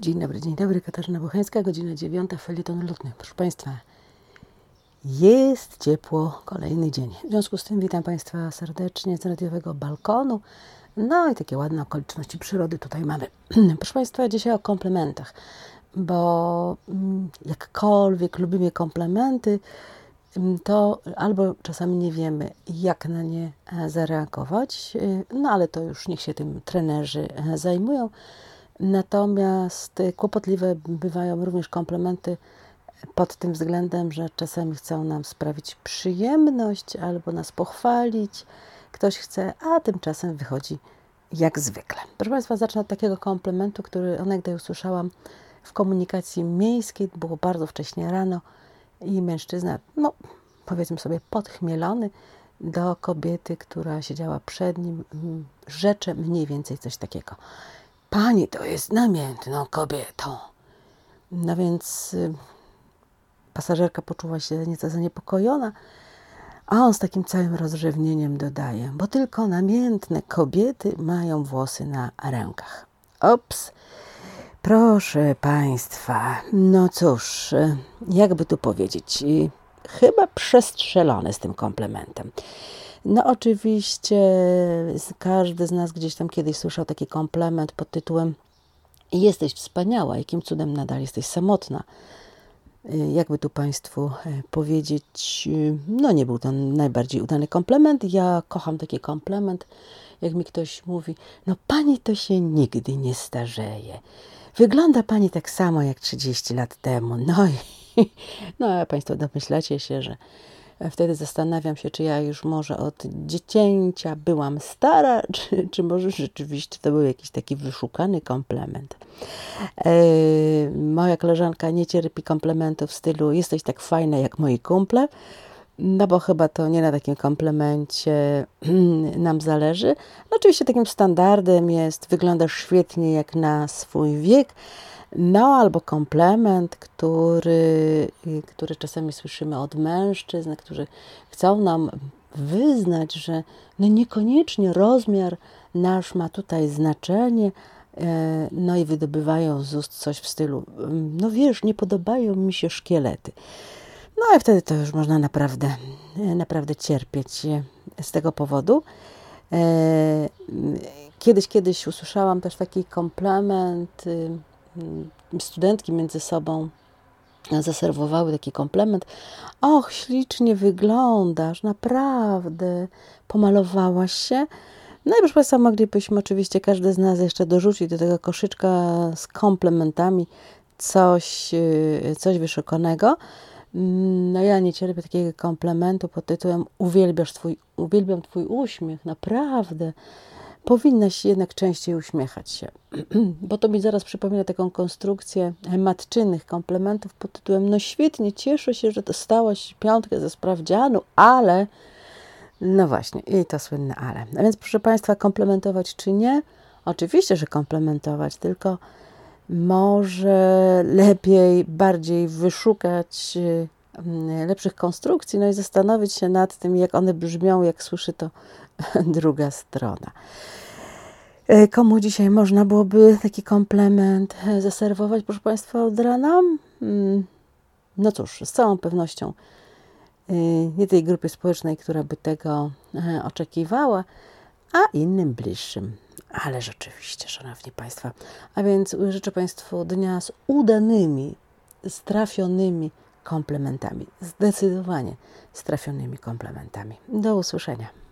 Dzień dobry, dzień dobry. Katarzyna Bocheńska, godzina dziewiąta, felieton lotny. Proszę Państwa, jest ciepło, kolejny dzień. W związku z tym witam Państwa serdecznie z radiowego balkonu. No i takie ładne okoliczności przyrody tutaj mamy. Proszę Państwa, dzisiaj o komplementach, bo mm, jakkolwiek lubimy komplementy, mm, to albo czasami nie wiemy, jak na nie e, zareagować, y, no ale to już niech się tym trenerzy e, zajmują. Natomiast kłopotliwe bywają również komplementy pod tym względem, że czasami chcą nam sprawić przyjemność albo nas pochwalić. Ktoś chce, a tymczasem wychodzi jak zwykle. Proszę Państwa, zacznę od takiego komplementu, który onegdaj usłyszałam w komunikacji miejskiej. Było bardzo wcześnie rano i mężczyzna, no powiedzmy sobie, podchmielony do kobiety, która siedziała przed nim, rzecze mniej więcej coś takiego. Pani to jest namiętną kobietą. No więc y, pasażerka poczuła się nieco zaniepokojona, a on z takim całym rozrzewnieniem dodaje, bo tylko namiętne kobiety mają włosy na rękach. Ops, proszę Państwa, no cóż, y, jakby tu powiedzieć, y, chyba przestrzelone z tym komplementem. No oczywiście każdy z nas gdzieś tam kiedyś słyszał taki komplement pod tytułem jesteś wspaniała, jakim cudem nadal jesteś samotna. Y, jakby tu Państwu e, powiedzieć, y, no nie był to najbardziej udany komplement. Ja kocham taki komplement, jak mi ktoś mówi, no Pani to się nigdy nie starzeje. Wygląda Pani tak samo jak 30 lat temu. No i no, Państwo domyślacie się, że Wtedy zastanawiam się, czy ja już może od dziecięcia byłam stara, czy, czy może rzeczywiście to był jakiś taki wyszukany komplement. E, moja koleżanka nie cierpi komplementów w stylu jesteś tak fajna jak moi kumple, no bo chyba to nie na takim komplemencie nam zależy. No oczywiście takim standardem jest wyglądasz świetnie jak na swój wiek, no albo komplement, który, który czasami słyszymy od mężczyzn, którzy chcą nam wyznać, że no niekoniecznie rozmiar nasz ma tutaj znaczenie, e, no i wydobywają z ust coś w stylu, no wiesz, nie podobają mi się szkielety. No i wtedy to już można naprawdę, naprawdę cierpieć z tego powodu. E, kiedyś, kiedyś usłyszałam też taki komplement, Mm, studentki między sobą zaserwowały taki komplement. Och, ślicznie wyglądasz, naprawdę. Pomalowałaś się? No i proszę Państwa, moglibyśmy oczywiście każdy z nas jeszcze dorzucić do tego koszyczka z komplementami coś, y, coś wyszukanego. Mm, no ja nie cierpię takiego komplementu pod tytułem uwielbiasz twój, uwielbiam Twój uśmiech, naprawdę powinnaś jednak częściej uśmiechać się, bo to mi zaraz przypomina taką konstrukcję matczynych komplementów pod tytułem no świetnie, cieszę się, że dostałaś piątkę ze sprawdzianu, ale no właśnie, i to słynne ale. A więc proszę Państwa, komplementować czy nie? Oczywiście, że komplementować, tylko może lepiej, bardziej wyszukać mm, lepszych konstrukcji, no i zastanowić się nad tym, jak one brzmią, jak słyszy to druga strona. E, komu dzisiaj można byłoby taki komplement e, zaserwować, proszę Państwa, od rana? Mm, no cóż, z całą pewnością e, nie tej grupie społecznej, która by tego oczekiwała, a innym bliższym. Ale rzeczywiście, Szanowni Państwo. A więc życzę Państwu dnia z udanymi, z trafionymi komplementami. Zdecydowanie z trafionymi komplementami. Do usłyszenia.